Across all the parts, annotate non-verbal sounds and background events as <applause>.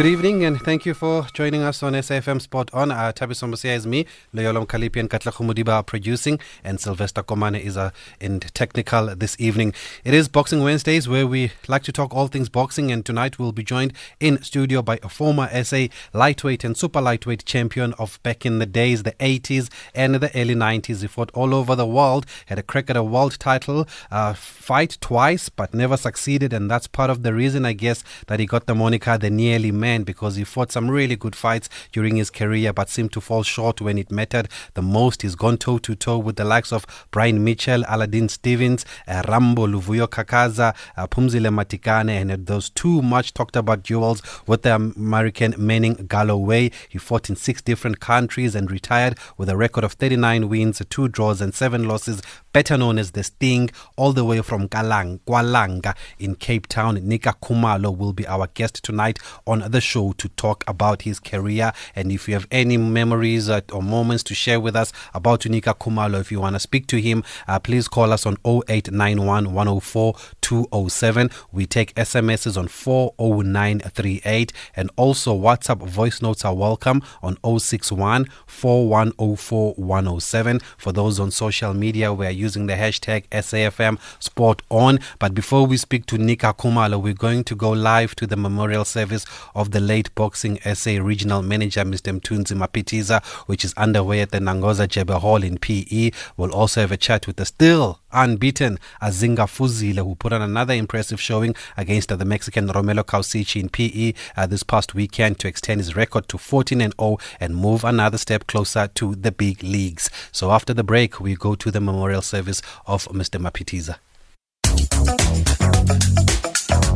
Good evening and thank you for joining us on SAFM Sport On. Uh, Thabiso Mosia is me, Loyolom Kalipi and Katla Khumudiba are producing, and Sylvester Komane is uh, in technical this evening. It is Boxing Wednesdays where we like to talk all things boxing, and tonight we'll be joined in studio by a former SA lightweight and super lightweight champion of back in the days, the 80s and the early 90s. He fought all over the world, had a crack at a world title uh, fight twice, but never succeeded, and that's part of the reason, I guess, that he got the moniker the nearly man because he fought some really good fights during his career but seemed to fall short when it mattered the most. He's gone toe to toe with the likes of Brian Mitchell, Aladdin Stevens, uh, Rambo Luvuyo Kakaza, uh, Phumzile Madikane, and those two much talked about duels with the American Manning Galloway. He fought in six different countries and retired with a record of 39 wins, two draws, and seven losses, better known as the Sting, all the way from Galang, Gwalanga in Cape Town. Nika Khumalo will be our guest tonight on the show to talk about his career. And if you have any memories or moments to share with us about Nika Khumalo, if you want to speak to him, uh, please call us on 0891 104 207. We take SMSs on 40938 and also WhatsApp voice notes are welcome on 061 4104 107. For those on social media, we are using the hashtag SAFM Sport On. But before we speak to Nika Khumalo, we're going to go live to the memorial service of the late boxing SA regional manager, Mr. Mthunzi Mapitiza, which is underway at the Nangoza Jebe Hall in PE. We'll also have a chat with the still unbeaten Azinga Fuzile, who put on another impressive showing against the Mexican Romulo Koasicha in PE uh, this past weekend to extend his record to 14 and 0 and move another step closer to the big leagues. So after the break, we go to the memorial service of Mr. Mapitiza.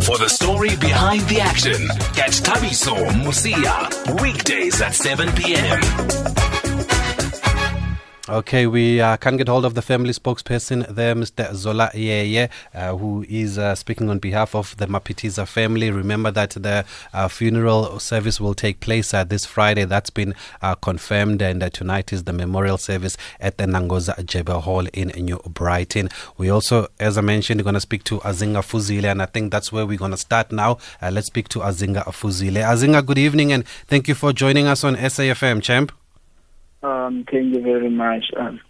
For the story behind the action, catch Thabiso Mosia weekdays at 7 p.m. Okay, we uh, can get hold of the family spokesperson there, Mr. Zola Yeye, uh, who is uh, speaking on behalf of the Mapitiza family. Remember that the uh, funeral service will take place uh, this Friday. That's been uh, confirmed, and tonight is the memorial service at the Nangoza Jebe Hall in New Brighton. We also, as I mentioned, are going to speak to Azinga Fuzile, and I think that's where we're going to start now. let's speak to Azinga Fuzile. Azinga, good evening, and thank you for joining us on SAFM, champ. Um, thank you very much. Um,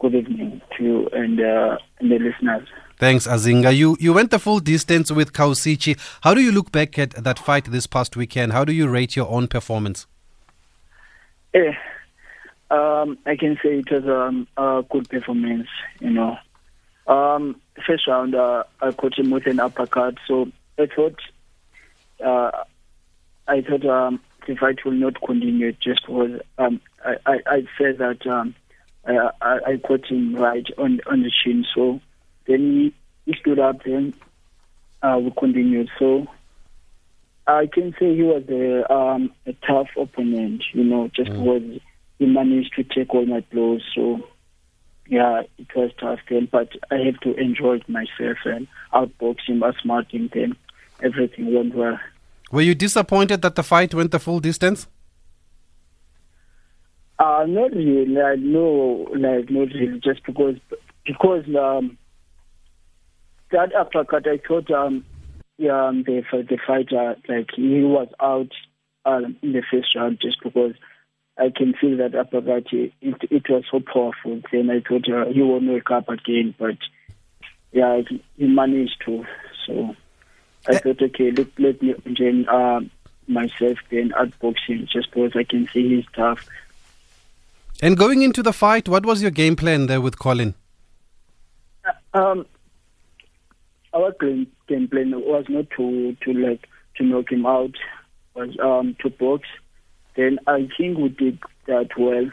good evening to you and, uh, and the listeners. Thanks, Azinga. You you went the full distance with Koasicha. How do you look back at that fight this past weekend? How do you rate your own performance? Yeah, um, I can say it was um, a good performance. You know, um, first round uh, I caught him with an uppercut, so I thought uh, I thought um, the fight will not continue just because um, I, I, I said that um, I, I caught him right on on the chin. So then he, he stood up, then uh, we continued. So I can say he was a, um, a tough opponent, you know, just mm. because he managed to take all my blows. So yeah, it was tough then, but I have to enjoy it myself and outbox him, outsmart him. Then everything went well. Were you disappointed that the fight went the full distance? Uh, not really. No, like not really. Just because because um, that uppercut, I thought um, yeah, um, the the fighter like he was out um, in the first round just because I can feel that uppercut. It it was so powerful. Then I thought uh, he won't wake up again, but yeah, he managed to. So I thought, okay, let let me enjoy uh, myself then at boxing just because I can see he's tough. And going into the fight, what was your game plan there with Colin? Uh, um, our game, game plan was not to to like to knock him out, was um to box. Then I think we did that well,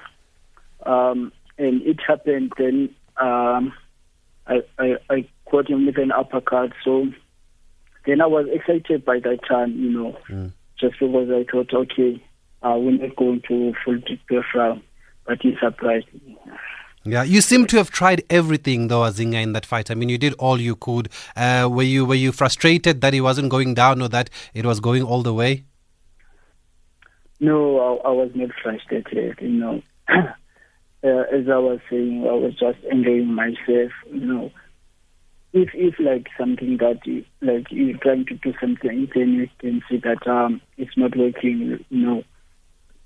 um, and it happened. Then um, I, I I caught him with an uppercut. So then I was excited by that time, you know, mm. just because I thought, okay, uh, we're not going to full deep round but he surprised me. Yeah, you seem to have tried everything though, Azinga, in that fight. I mean, you did all you could. Uh, were you were you frustrated that he wasn't going down or that it was going all the way? No, I, I was not frustrated. You know, <clears throat> uh, as I was saying, I was just enjoying myself. You know, if if like something that you, like you're trying to do something, then you can see that um it's not working. You know,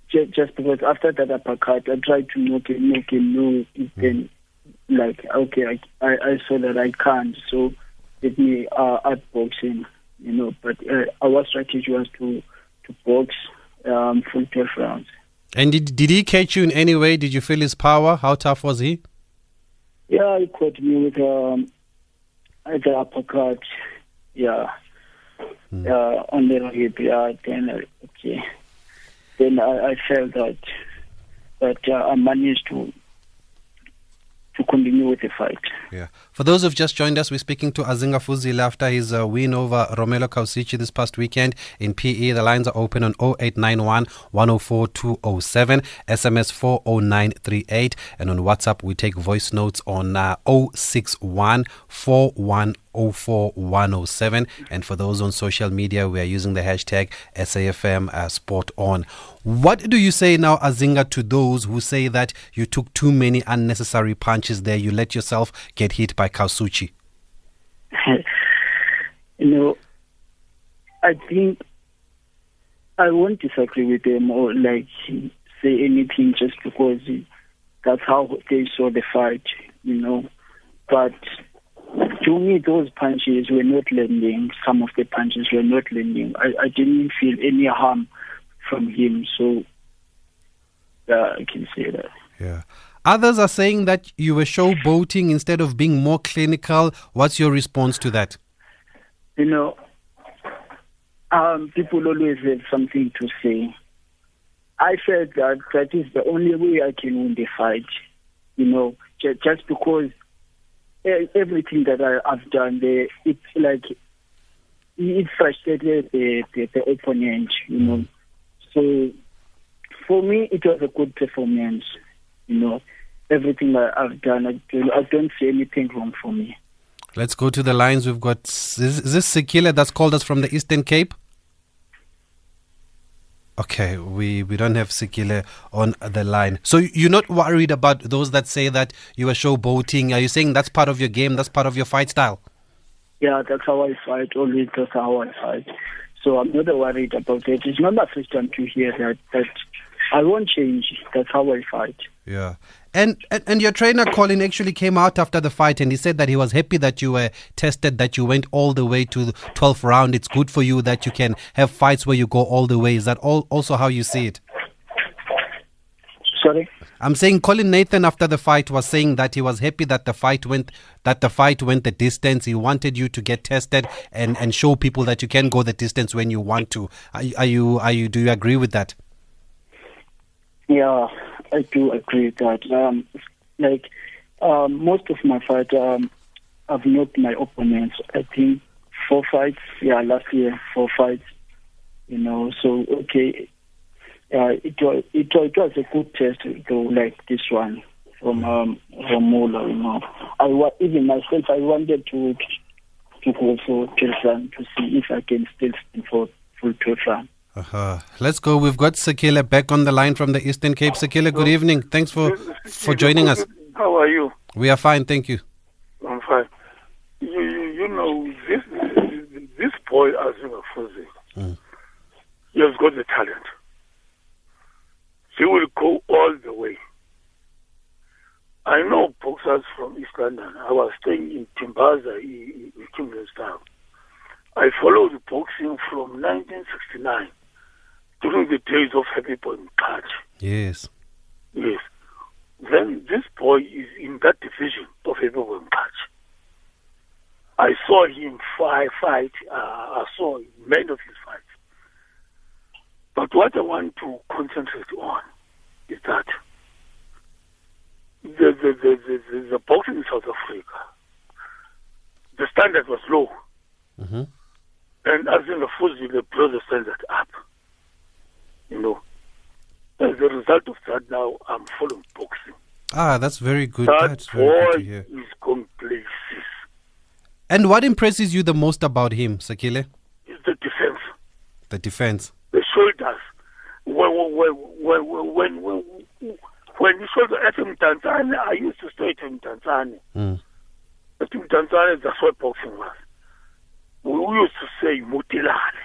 just, just because after that uppercut, I tried to make it make him know. Then, like okay, I, I I saw that I can't, so let me uh, boxing, You know, but uh, our strategy was to to box um, full 12 rounds. And did, did he catch you in any way? Did you feel his power? How tough was he? Yeah, he caught me with um, the uppercut. Yeah. Hmm. Uh, on the hip, yeah. Then, uh, okay. Then I, I felt that that uh, I managed to to continue with the fight. Yeah. For those who've just joined us, we're speaking to Azinga Fuzile after his uh, win over Romulo Koasicha this past weekend in PE. The lines are open on 0891 104 207, SMS 40938, and on WhatsApp we take voice notes on uh, 061 04 And for those on social media, we are using the hashtag SAFM uh, Sport On. What do you say now, Azinga, to those who say that you took too many unnecessary punches there? You let yourself get hit by Koasicha? <laughs> you know, I think I won't disagree with them or like say anything just because that's how they saw the fight, you know. But to me, those punches were not landing. Some of the punches were not landing. I, I didn't feel any harm from him, so yeah, I can say that. Yeah. Others are saying that you were showboating instead of being more clinical. What's your response to that? You know, um, people always have something to say. I felt that that is the only way I can win the fight. You know, just because everything that I, have done there, it's like it frustrated the, the, the opponent, you know. Mm. So for me, it was a good performance, you know. Everything I, have done, I, I don't see anything wrong for me. Let's go to the lines. We've got is, is this Sekile that's called us from the Eastern Cape? Okay, we, we don't have Sekile on the line. So you're not worried about those that say that you are showboating. Are you saying that's part of your game? That's part of your fight style? Yeah, that's how I fight. Always that's how I fight. So I'm not worried about it. It's not my first time to hear that. That I won't change. That's how I fight. Yeah. And, and and your trainer Colin actually came out after the fight and he said that he was happy that you were tested, that you went all the way to the 12th round. It's good for you that you can have fights where you go all the way. Is that all, also how you see it? Sorry. I'm saying Colin Nathan after the fight was saying that he was happy that the fight went that the fight went the distance. He wanted you to get tested and, and show people that you can go the distance when you want to. Are, are you are you do you agree with that? Yeah, I do agree with that. Um, like um, most of my fights, um, I've knocked my opponents. I think four fights. Yeah, last year four fights. You know, so okay. Uh, it was it, it was a good test though, like this one from um from Mola. You know, I wa- even myself I wanted to to go for Tilsan to see if I can still stand for full Tilsan. Uh-huh. Let's go. We've got Sekile back on the line from the Eastern Cape. Sekile, good evening. Thanks for for joining us. How are you? We are fine, thank you. I'm fine. You, you, you know, this this boy, Azuma Fuzi, mm. he has got the talent. He will go all the way. I know boxers from East London. I was staying in Timbaza in, in Kimberleystown. I followed boxing from 1969 during the days of Happy Boy Mgxaji. Yes. Yes. Then this boy is in that division of Happy Boy Mgxaji. I saw him fight, fight. Uh, I saw many of his fights. But what I want to concentrate on is that the, the, the, the, the boxing in South Africa, the standard was low. Mm-hmm. And as in the Fuzi, they brought the standard up you know. As a result of that, now I'm full of boxing. Ah, that's very good. That that's very good to hear. is complete. And what impresses you the most about him, Sakile? Is the defense. The defense. The shoulders. When when when when when, when you because at Mdantsane, I used to stay at Mdantsane. Mm. At Mdantsane, that's what boxing was. We, used to say mutilale.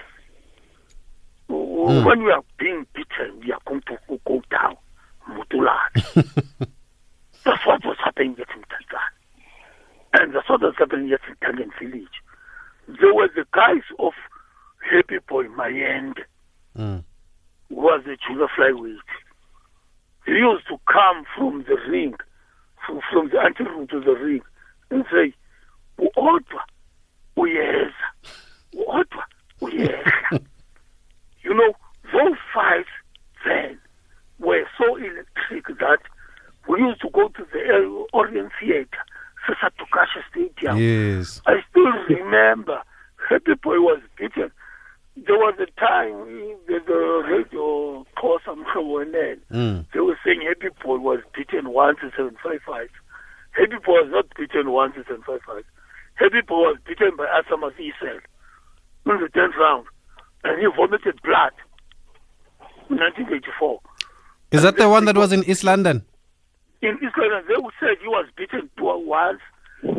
Mm. When we are being beaten, we are going to go down. Mutulale. <laughs> that's what was happening in Mdantsane. And that's what was happening in Italian village. There were the guys of Happy Boy Mayende, Mm. who was a junior flyweight. He used to come from the ring, from, from the anteroom to the ring, and say, "Uodwa, uyeza, <laughs> uodwa, uyeza." <laughs> you know, those fights then were so electric that we used to go to the Orient Theatre, Sisa Dukashe Stadium. Yes. I still remember Happy Boy was beaten. There was a time the, the radio Khosa Mkhawenen, Mm. they were saying Happy Boy was beaten once in 755. Happy Boy was not beaten once in 755. Happy Boy was beaten by Asama Isel in the 10th round, and he vomited blood in 1984. Is that the one that was in East London? In Israel, they said he was beaten two once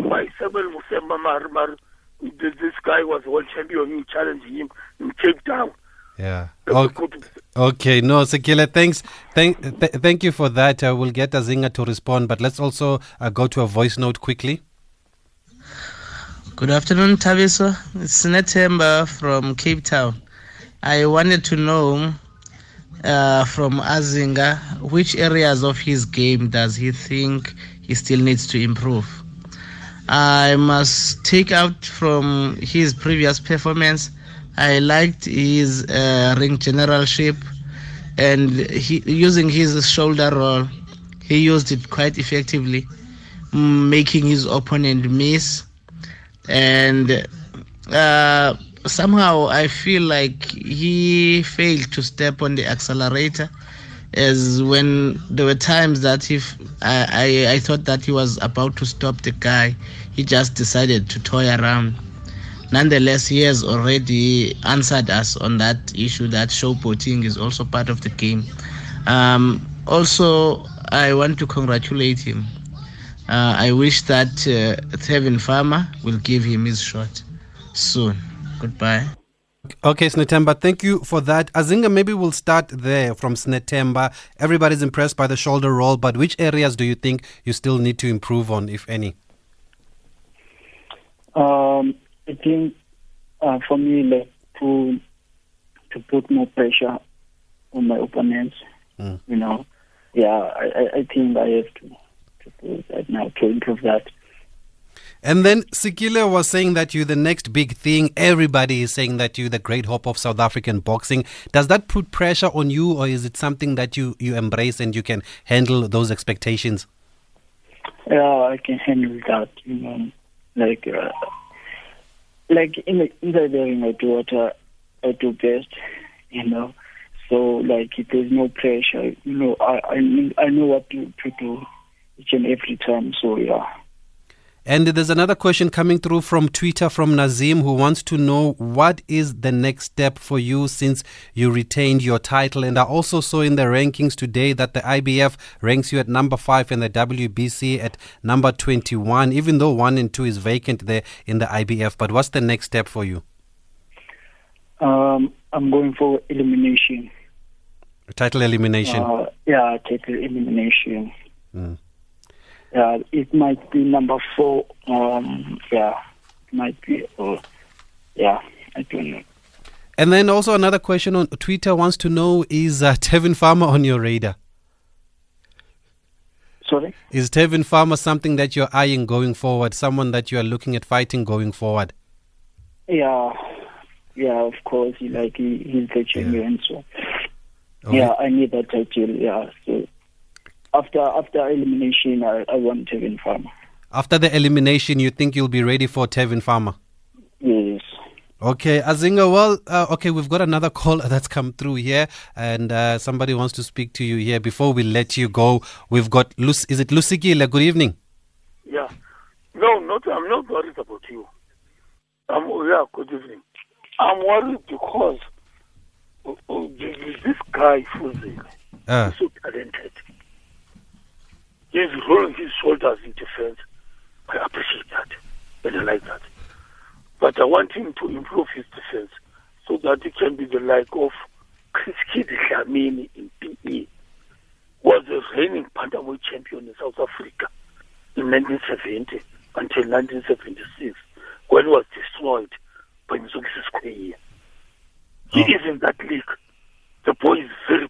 by Samuel Musemba Mar, Mar. This this guy was world champion. You challenged him in Cape Town. Yeah. That's Okay. good. Okay, no, Sekile, thanks. Thank, th- thank you for that. Uh, we'll get Azinga to respond, but let's also uh, go to a voice note quickly. Good afternoon, Taviso. It's Netemba from Cape Town. I wanted to know uh, from Azinga which areas of his game does he think he still needs to improve. I must take out from his previous performance. I liked his uh, ring generalship and he, using his shoulder roll, he used it quite effectively, making his opponent miss and uh, somehow I feel like he failed to step on the accelerator. As when there were times that if I, I, I thought that he was about to stop the guy, he just decided to toy around. Nonetheless, he has already answered us on that issue that showboating is also part of the game. Um, also, I want to congratulate him uh, I wish that uh, Tevin Farmer will give him his shot soon. Goodbye. Okay, Snetemba, thank you for that. Azinga, maybe we'll start there from Snetemba. Everybody's impressed by the shoulder roll, but which areas do you think you still need to improve on, if any? Um, I think uh, for me, like to to put more pressure on my opponents. Mm. You know, yeah, I, I- I think I have to to do that now to improve that. And then Sikile was saying that you're the next big thing. Everybody is saying that you're the great hope of South African boxing. Does that put pressure on you, or is it something that you, you embrace and you can handle those expectations? Yeah, I can handle that. You know, like uh, like in the inside the ring, I do what uh, I do best. You know, so like if there's no pressure, you know, I I I know what to to do each and every time. So yeah. And there's another question coming through from Twitter from Nazim who wants to know what is the next step for you since you retained your title. And I also saw in the rankings today that the IBF ranks you at number five and the WBC at number 21, even though one and two is vacant there in the IBF. But what's the next step for you? Um, I'm going for elimination. Title elimination. Uh, yeah, title elimination. Mm. Yeah, it might be number four. Um, yeah, might be. Or yeah, I don't know. And then also another question on Twitter wants to know is uh, Tevin Farmer on your radar? Sorry. Is Tevin Farmer something that you're eyeing going forward? Someone that you are looking at fighting going forward? Yeah, yeah. Of course, he, like he, he's the champion. So Okay. yeah, I need that title. Yeah. So after after elimination, I, I want Kevin Farmer. After the elimination, you think you'll be ready for Tevin Farmer? Yes. Okay, Azinga. Well, uh, okay, we've got another <laughs> call that's come through here, and uh, somebody wants to speak to you here. Before we let you go, we've got Lus. Is it Lusikile? Good evening. Yeah. No, not. I'm not worried about you. I'm, yeah, good evening. I'm worried because uh, uh, this guy, Fuzi, Uh, is so talented. He's rolling his shoulders in defense, I appreciate that. And I like that. But I want him to improve his defense so that he can be the like of Chris Kidd Dlamini in PE, was the reigning bantamweight champion in South Africa in 1970 until 1976 when he was destroyed by Mzukisi Square. He Oh. is in that league. The boy is very.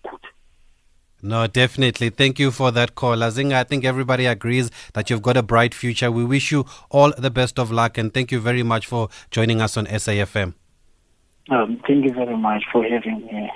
No, definitely. Thank you for that call. Azinga, I think everybody agrees that you've got a bright future. We wish you all the best of luck and thank you very much for joining us on SAFM. Um, thank you very much for having me.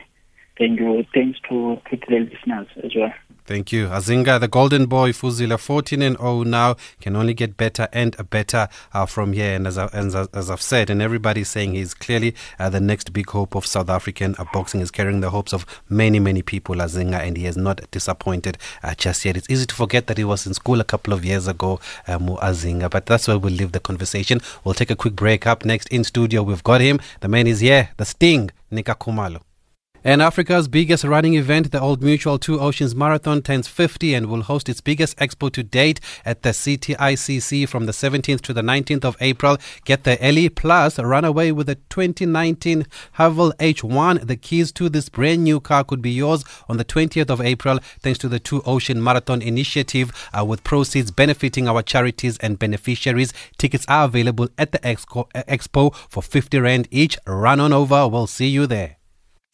Thank you. Thanks to, to the listeners as well. Thank you. Azinga, the golden boy, Fuzila, 14 and 0 now, can only get better and better uh, from here. And as, I, as, I- as I've said, and everybody's saying he's clearly uh, the next big hope of South African uh, boxing. Is carrying the hopes of many, many people, Azinga, and he has not disappointed uh, just yet. It's easy to forget that he was in school a couple of years ago, Mu Azinga, but that's where we'll leave the conversation. We'll take a quick break. Up next in studio, we've got him. The man is here, the Sting, Nika Khumalo. And Africa's biggest running event, the Old Mutual Two Oceans Marathon, turns 50 and will host its biggest expo to date at the CTICC from the 17th to the 19th of April. Get there early, plus run away with the 2019 Haval H1. The keys to this brand new car could be yours on the 20th of April, thanks to the Two Ocean Marathon Initiative, uh, with proceeds benefiting our charities and beneficiaries. Tickets are available at the expo, uh, expo for 50 Rand each. Run on over. We'll see you there.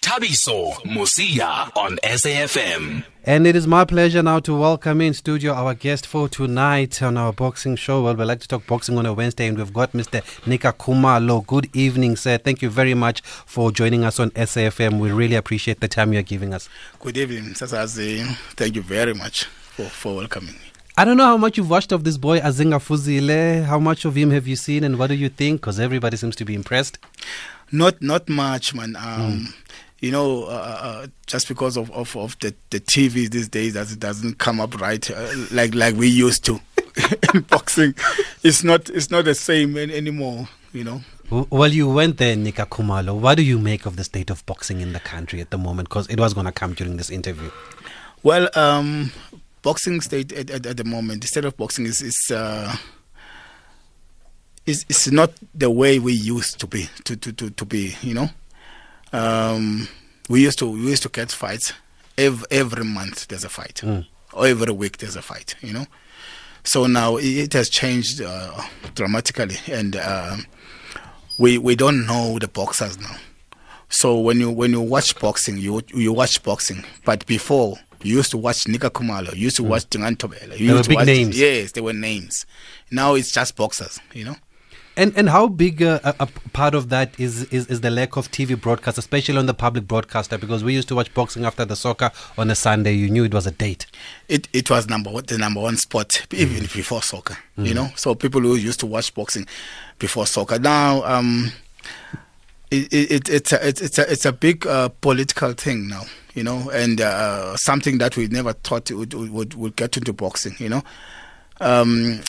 Thabiso Mosia on SAFM. And it is my pleasure now to welcome in studio our guest for tonight on our boxing show. Well, we like to talk boxing on a Wednesday, and we've got Mr. Nika Khumalo. Good evening, sir. Thank you very much for joining us on SAFM. We really appreciate the time you're giving us. Good evening, Sasazi. Thank you very much for, for welcoming me. I don't know how much you've watched of this boy, Azinga Fuzile. How much of him have you seen, and what do you think? Because everybody seems to be impressed. Not not much, man. Um, You know, uh, uh, just because of, of, of the, the TV these days, that it doesn't come up right uh, like like we used to <laughs> in boxing. It's not it's not the same an- anymore. You know. Well, you went there, Nika Khumalo. What do you make of the state of boxing in the country at the moment? Because it was going to come during this interview. Well, um, boxing state at, at, at the moment, the state of boxing is is, uh, is is not the way we used to be to to, to, to be. You know, um, we used to we used to get fights every, every month. There's a fight, or every week there's a fight. You know, so now it, has changed uh, dramatically, and um we we don't know the boxers now. So when you when you watch boxing, you you watch boxing. But before you used to watch Nika Khumalo, you used to watch Dingaan Thobela. You They used were to big watch, names. Yes, they were names. Now it's just boxers. You know. And and how big a, a part of that is, is is the lack of TV broadcast, especially on the public broadcaster? Because we used to watch boxing after the soccer on a Sunday. You knew it was a date. It it was number one, the number one spot even before soccer. You know, so people who used to watch boxing before soccer now. Um, it, it, it it's a it's, it's a it's a big uh, political thing now. You know, and uh, something that we never thought would would would get into boxing. You know, um,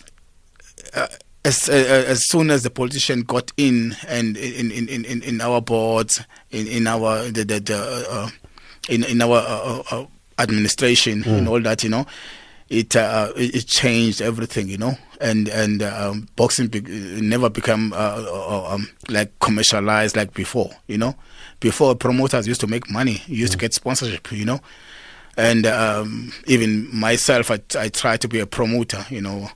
uh, as uh, as soon as the politician got in and in in in, in, in our boards in in our the, the, the uh, uh, in in our uh, uh, uh, administration and all that you know it uh, it it changed everything you know and and um, boxing be- never become uh, uh, um, like commercialized like before you know. Before promoters used to make money used to get sponsorship you know. And um, even myself, I, I tried to be a promoter. You know,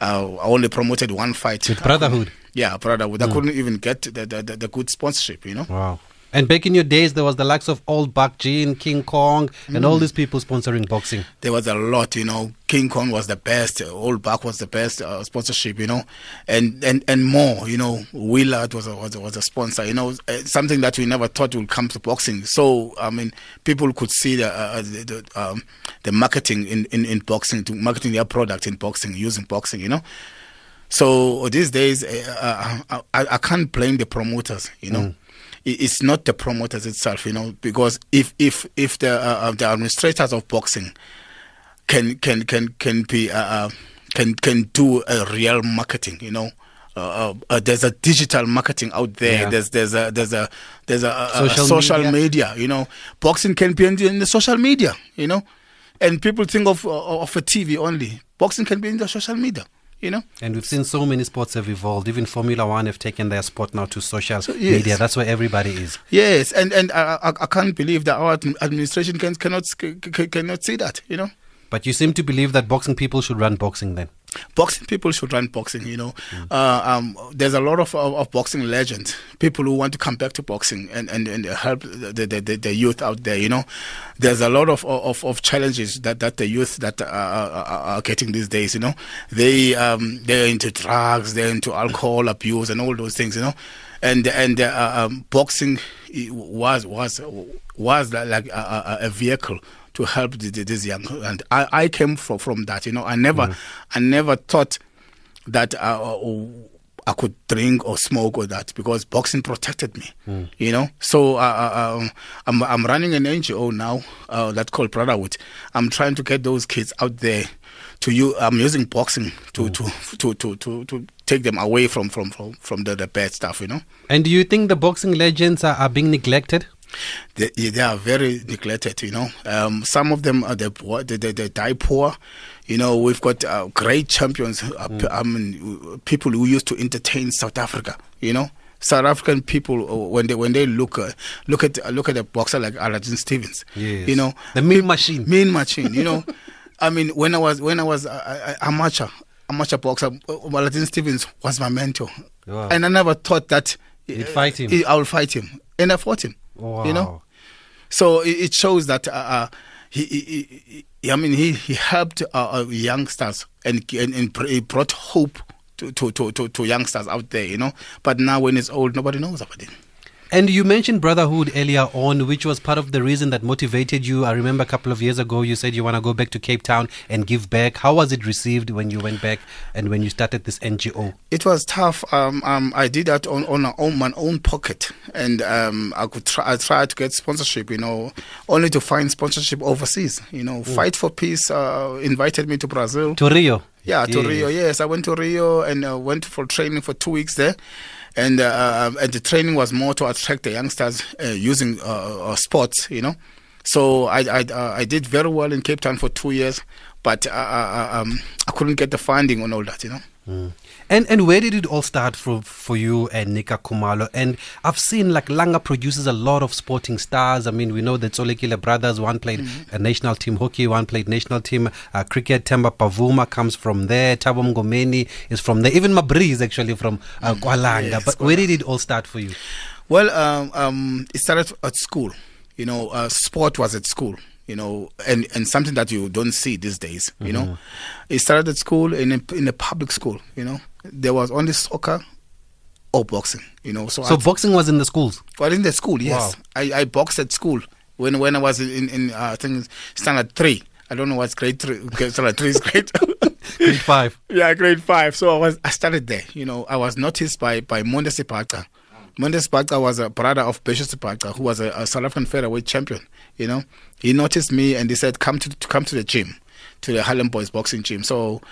uh, I only promoted one fight. With Brotherhood? Yeah, brotherhood. I couldn't even get the, the, the, the good sponsorship. You know. Wow. And back in your days, there was the likes of Old Buck Gin, King Kong, and all these people sponsoring boxing. There was a lot. You know, King Kong was the best. uh, Old Buck was the best uh, sponsorship. You know, and and and more. You know, Willard was a, was a, was a sponsor. You know, uh, something that we never thought would come to boxing. So I mean, people could see the uh, the, the, um, the marketing in, in, in boxing, to marketing their product in boxing, using boxing. You know. So these days, uh, uh, I, I can't blame the promoters. You know, It- it's not the promoters itself. You know, because if if if the uh, uh, the administrators of boxing can can can can be uh, uh, can can do a real marketing, you know. Uh, uh, uh, there's a digital marketing out there. Yeah. There's there's a there's a there's a, a- a Social social, media. media. You know, boxing can be in the, in the social media. You know, and people think of of a TV only. Boxing can be in the social media. You know, And we've seen so many sports have evolved. Even Formula One have taken their sport now to social yes. media. That's where everybody is. yes, and and I, I, I can't believe that our administration can cannot cannot see that. You know, But you seem to believe that boxing people should run boxing then. Boxing people should run boxing. You know, uh, um, there's a lot of, of, of boxing legends, people who want to come back to boxing and and, and help the, the, the, the youth out there. You know, there's a lot of of, of challenges that, that the youth that are, are, are getting these days. You know, they um, they're into drugs, they're into alcohol abuse, and all those things. You know, and and uh, um, boxing was was was like a, a, a vehicle to help the, the, this young and I, I came from from that you know. I never I never thought that uh, I could drink or smoke or that because boxing protected me you know. So uh, uh, um, I'm, I'm running an NGO now uh, that's called Brotherhood. I'm trying to get those kids out there to you I'm using boxing to, to, to, to, to, to take them away from from, from, from the, the bad stuff you know. And do you think the boxing legends are, are being neglected? They, they are very neglected, you know. Um, some of them are the poor, they, they, they die poor. You know, we've got uh, great champions. Uh, p- I mean, people who used to entertain South Africa. You know, South African people uh, when they when they look uh, look at uh, look at a boxer like Aladdin Stevens. Yes. You know, The mean machine. mean machine. You know, <laughs> I mean, when I was when I was uh, uh, amateur amateur boxer, Aladdin Stevens was my mentor, Wow. and I never thought that You'd fight him. I will fight him, and I fought him. You know. So it, it shows that uh, uh, he, he, he, I mean, he, he helped uh, uh, youngsters and, and, and brought hope to, to, to, to, to youngsters out there, you know. But now when it's old, nobody knows about it. And you mentioned brotherhood earlier on, which was part of the reason that motivated you. I remember a couple of years ago you said you want to go back to Cape Town and give back. How was it received when you went back and when you started this NGO? It was tough. Um, um, I did that on on, on my own pocket, and um, I could try. I tried to get sponsorship, you know, only to find sponsorship overseas. You know, Fight for Peace uh, invited me to Brazil. To Rio. Yeah, to Yes. Rio. Yes, I went to Rio and uh, went for training for two weeks there. And, uh, and the training was more to attract the youngsters uh, using uh, uh, sports, you know. So I I, uh, I did very well in Cape Town for two years, but uh, uh, um, I couldn't get the funding on all that, you know. And and where did it all start for for you and Nika Khumalo? And I've seen like Langa produces a lot of sporting stars. I mean, we know the Tsolekile brothers. One played a national team hockey, one played national team uh, cricket. Temba Bavuma comes from there. Thabo Mngomeni is from there. Even Mabri is actually from uh, Kwalanga. Yes, but where did it all start for you? Well, um, um, it started at school. You know, uh, sport was at school. You know, and, and something that you don't see these days. You know, it started at school in a, in a public school. You know, there was only soccer or boxing. You know, so, So I, boxing was in the schools. well, in the school, yes, Wow. I, I boxed at school when when I was in in uh, I think standard three. I don't know what's grade three. <laughs> okay, Standard three is grade. <laughs> Grade five. Yeah, grade five. So I was I started there. You know, I was noticed by by Monde Sipaka. Monde Sipaka was a brother of Bishop Sipaka, who was a, a South African featherweight champion. You know, he noticed me and he said, "Come to, to come to the gym, to the Harlem Boys boxing gym." So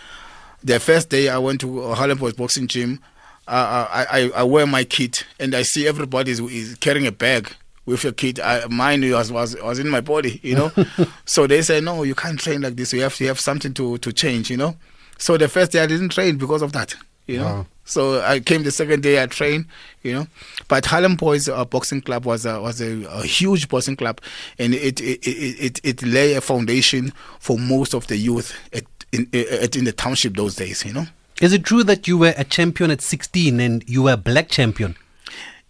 the first day I went to Harlem Boys boxing gym, uh, I, I I wear my kit and I see everybody is, is carrying a bag with your kit. I, mine was, was was in my body, you know. <laughs> so they say, no, you can't train like this. You have to have something to to change, you know. So the first day I didn't train because of that, you know. Wow. So I came the second day I trained, you know. But Harlem Boys uh, Boxing Club was a was a, a huge boxing club, and it it, it it it lay a foundation for most of the youth at in at, in the township those days, you know. Is it true that you were a champion at 16 and you were a black champion?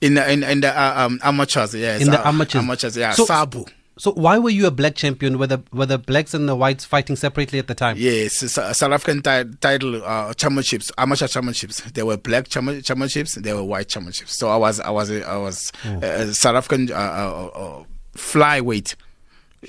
In the, in, in the uh, um, amateurs, yes. In the uh, amateurs. Amateurs, yeah. So- Sabu. So why were you a black champion? Were the were the blacks and the whites fighting separately at the time? Yes, South African ti- title uh, championships, amateur championships. There were black cham- championships, there were white championships. So I was, I was, I was uh, South African uh, uh, uh, flyweight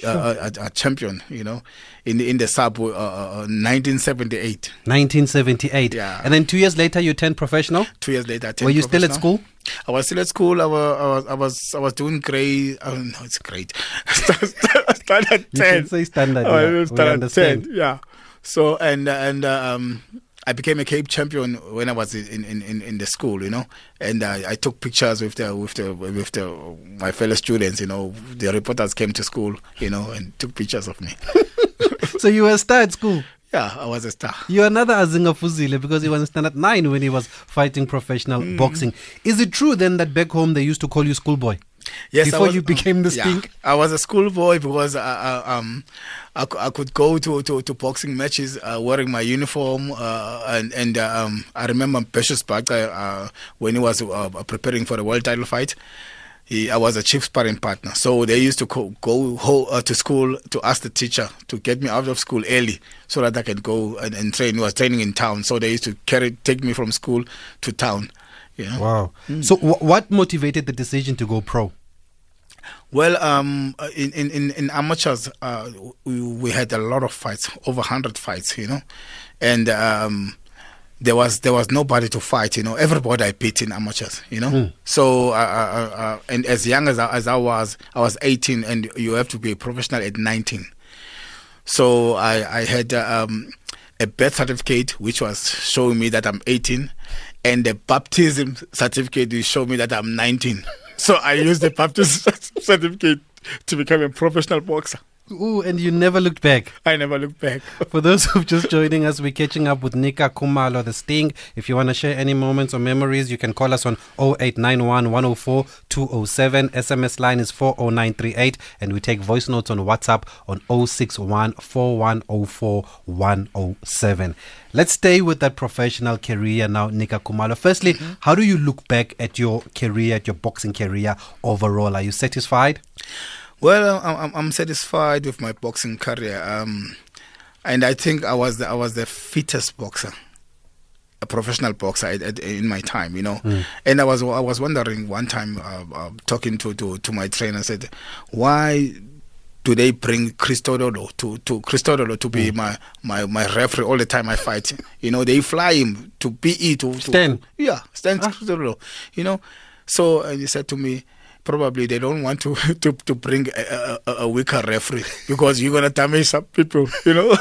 uh, uh, a, a champion. You know, in the in the sub uh, uh, 1978. 1978. Yeah. And then two years later, you turned professional. Two years later, I turned Were you still at school? I was still at school. I was, I was, I was, I was doing grade. Oh, no, it's great. <laughs> standard You ten. can say standard, Oh, yeah. it was We standard ten. Yeah. So and and uh, um, I became a Cape champion when I was in in, in, in the school, you know, and uh, I took pictures with the with the with the my fellow students, you know. The reporters came to school, you know, and took pictures of me. <laughs> so you were a star at school. Yeah, I was a star. You're another Azinga Fuzile because he was in standard nine when he was fighting professional Mm. boxing. Is it true then that back home they used to call you schoolboy? Yes, Before was- you became the yeah, stink? I was a schoolboy because I, I, um, I, I could go to, to, to boxing matches uh, wearing my uniform. Uh, and and uh, um, I remember Precious Baka uh, when he was uh, preparing for the world title fight. He, I was a chief sparring partner, so they used to co- go ho- uh, to school to ask the teacher to get me out of school early so that I could go and, and train. He was training in town, so they used to carry take me from school to town. Know? Wow. So wh- what motivated the decision to go pro? Well, um, uh, in, in, in, amateurs, uh, we, we had a lot of fights, over 100 fights, you know, and um, there was there was nobody to fight, you know. Everybody I beat in amateurs, you know. So, uh, uh, uh, and as young as I, as I was, I was 18, and you have to be a professional at 19. So I, I had uh, um, a birth certificate which was showing me that I'm 18, and the baptism certificate which showed me that I'm 19. <laughs> So I used the baptism <laughs> certificate to become a professional boxer. Ooh, and you never looked back. I never looked back. <laughs> For those who've just joining us, we're catching up with Nika Khumalo, the Sting. If you want to share any moments or memories, you can call us on 0891 104 207. SMS line is 40938, and we take voice notes on WhatsApp on 061 4104 107. Let's stay with that professional career now, Nika Khumalo. Firstly, mm-hmm. how do you look back at your career, at your boxing career overall? Are you satisfied? Well, I'm, I'm, satisfied with my boxing career, um, and I think I was the, I was the fittest boxer, a professional boxer at, at, in my time, you know. And I was I was wondering one time, uh, uh, talking to, to to my trainer, I said, why do they bring Christodoulou to to Christodoulou to be my, my my referee all the time I fight? You know, they fly him to PE to, to Stan. yeah, Stan Christodoulou. You know, so and he said to me, probably they don't want to <laughs> to, to bring a, a, a weaker referee because you're gonna damage some people, you know.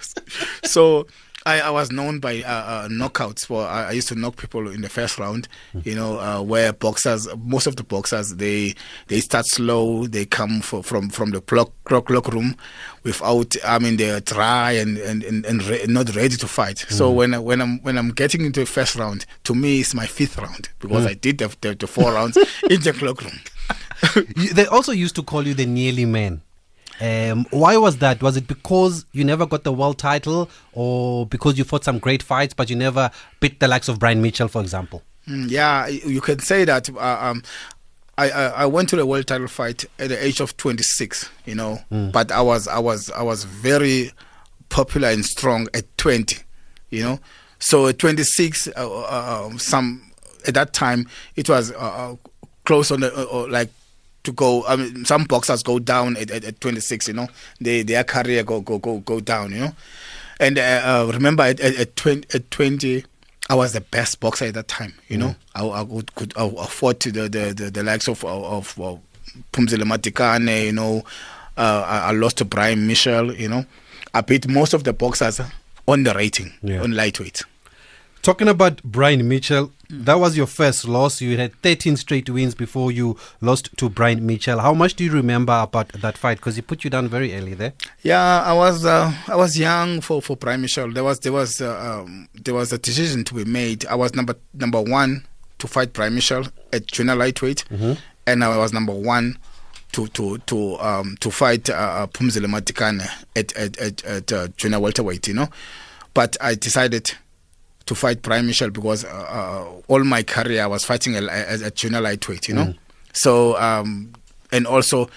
<laughs> so I, I was known by uh, uh, knockouts. For I, I used to knock people in the first round, you know, uh, where boxers, most of the boxers, they they start slow. They come for, from from the clock clock, clock room without. I mean, they're dry and and and, and re- not ready to fight. So when when I'm when I'm getting into the first round, to me it's my fifth round because I did the, the, the four rounds <laughs> in the clock room. They also used to call you the nearly man. Um, why was that? Was it because you never got the world title, or because you fought some great fights but you never beat the likes of Brian Mitchell, for example? Mm, yeah, you can say that. Uh, um, I, I I went to the world title fight at the age of 26. You know, but I was I was I was very popular and strong at 20. You know, so at 26, uh, uh, some at that time it was uh, uh, close on the uh, like to go. I mean, some boxers go down at, at, at 26. You know, they their career go go go go down. You know, and uh, uh, remember at, at, at 20 at 20. I was the best boxer at that time. You know, I, I would, could I, fought to the, the, the, the likes of of, of Phumzile Madikane. You know, uh, I, I lost to Brian Mitchell. You know, I beat most of the boxers on the rating Yeah. on lightweight. Talking about Brian Mitchell, that was your first loss. You had 13 straight wins before you lost to Brian Mitchell. How much do you remember about that fight? Because he put you down very early there. Yeah, I was uh, I was young for for Brian Mitchell. There was there was uh, um, there was a decision to be made. I was number number one to fight Brian Mitchell at junior lightweight, and I was number one to to to um to fight uh, Phumzile Madikane at at at, at uh, junior welterweight. You know, but I decided to fight Brian Mitchell because uh, uh, all my career I was fighting at, at, at junior lightweight. You know, so um and also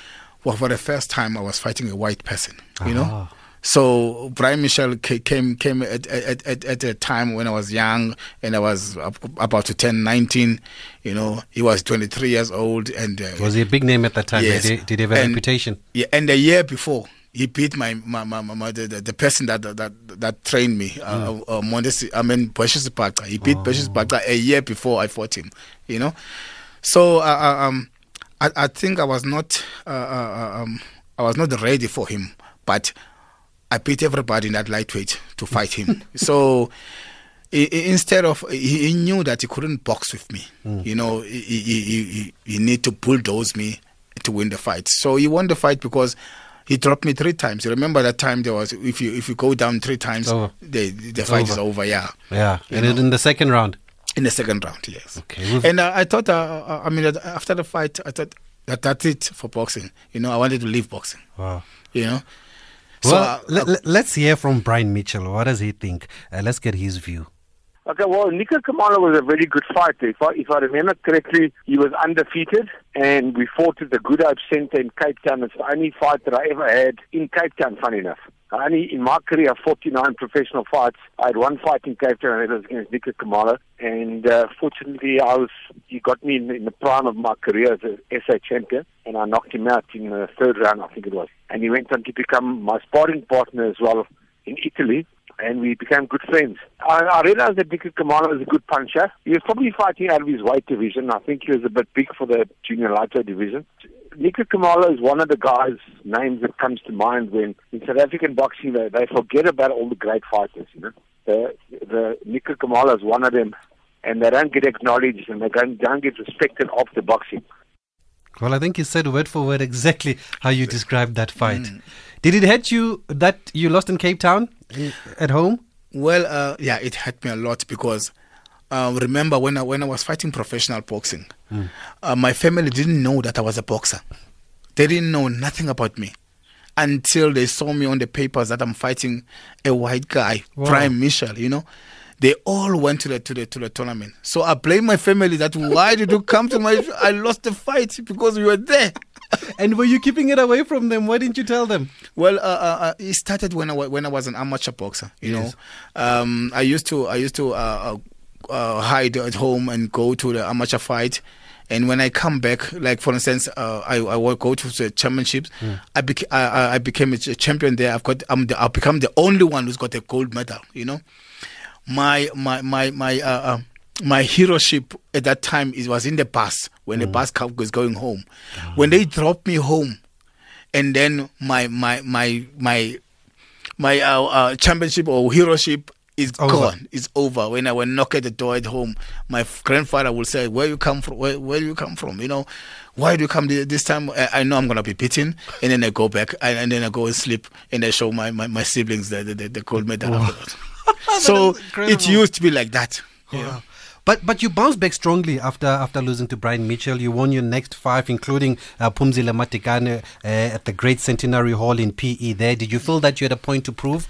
well, for the first time I was fighting a white person. You know. So Brian Mitchell came came at, at, at, at a time when I was young and I was about to turn 19. You know, he was 23 years old and uh, Was he a big name at that time? Yes. Did, did he have a And- reputation? yeah, and a year before he beat my, my, my, my, the, the, person that that that trained me, uh, uh, Mondesi, I mean Precious Baka. He beat Precious Baka a year before I fought him. You know, so uh, uh, um, I, I think I was not uh, uh, um, I was not ready for him, but I beat everybody in that lightweight to fight him. <laughs> so. Instead of he, he knew that he couldn't box with me, you know, he, he, he, he need to bulldoze me to win the fight. So he won the fight because He dropped me three times. You remember that time there was if you if you go down three times, over. the the fight is over. Yeah, Yeah. You And know. in the second round. in the second round, yes. Okay. And uh, I thought, uh, uh, I mean, after the fight, I thought that that's it for boxing. You know, I wanted to leave boxing. wow. You know, Well, uh, let, let's hear from Brian Mitchell. What does he think? Uh, let's get his view. Okay, well, Nico Kamala was a very good fighter. If I, if I remember correctly, he was undefeated, and we fought at the Good Hope Centre in Cape Town. It's the only fight that I ever had in Cape Town, funny enough. I only, in my career, 49 professional fights. I had one fight in Cape Town, and it was against Nico Kamala. And uh, fortunately, I was he got me in, in the prime of my career as a SA champion, and I knocked him out in the third round, I think it was. And he went on to become my sparring partner as well in Italy and we became good friends. I, I realized that Nico Kamala was a good puncher. He was probably fighting out of his weight division. I think he was a bit big for the junior lightweight division. Nico Kamala is one of the guys' names that comes to mind when in South African boxing they, they forget about all the great fighters. You know, the the Nico Kamala is one of them, and they don't get acknowledged and they don't, don't get respected after boxing. Well, I think you said word for word exactly how you described that fight. Mm. Did it hurt you that you lost in Cape Town at home? Well, uh, yeah, it hurt me a lot because uh, remember when I when I was fighting professional boxing, uh, my family didn't know that I was a boxer. They didn't know nothing about me until they saw me on the papers that I'm fighting a white guy, Wow. Brian Mitchell. You know, they all went to the to the to the tournament. So I blame my family that why did you come to my? I lost the fight because you were there. <laughs> And were you keeping it away from them? Why didn't you tell them? Well, uh, uh, uh, it started when I when I was an amateur boxer. You Yes. know, um, I used to I used to uh, uh, uh, hide at home and go to the amateur fight. And when I come back, like for instance, uh, I I will go to the championships. I, bec- I I- I became a champion there. I've got I'm the, I've become the only one who's got a gold medal. You know, my my my my my heroship at that time is was in the bus when the bus was going home. When they dropped me home, and then my my my my my uh, uh, championship or heroship is Over. gone. It's over. When I will knock at the door at home, my grandfather will say, "Where you come from? Where, where do you come from? You know, why do you come this time? I, know I'm gonna be beaten." And then I go back, and, and then I go and sleep, and I show my, my, my siblings the the, the, gold medal. so <laughs> it used to be like that. Wow. But but you bounced back strongly after after losing to Brian Mitchell. You won your next five, including uh, Phumzile Madikane uh, at the Great Centenary Hall in PE. There, did you feel that you had a point to prove?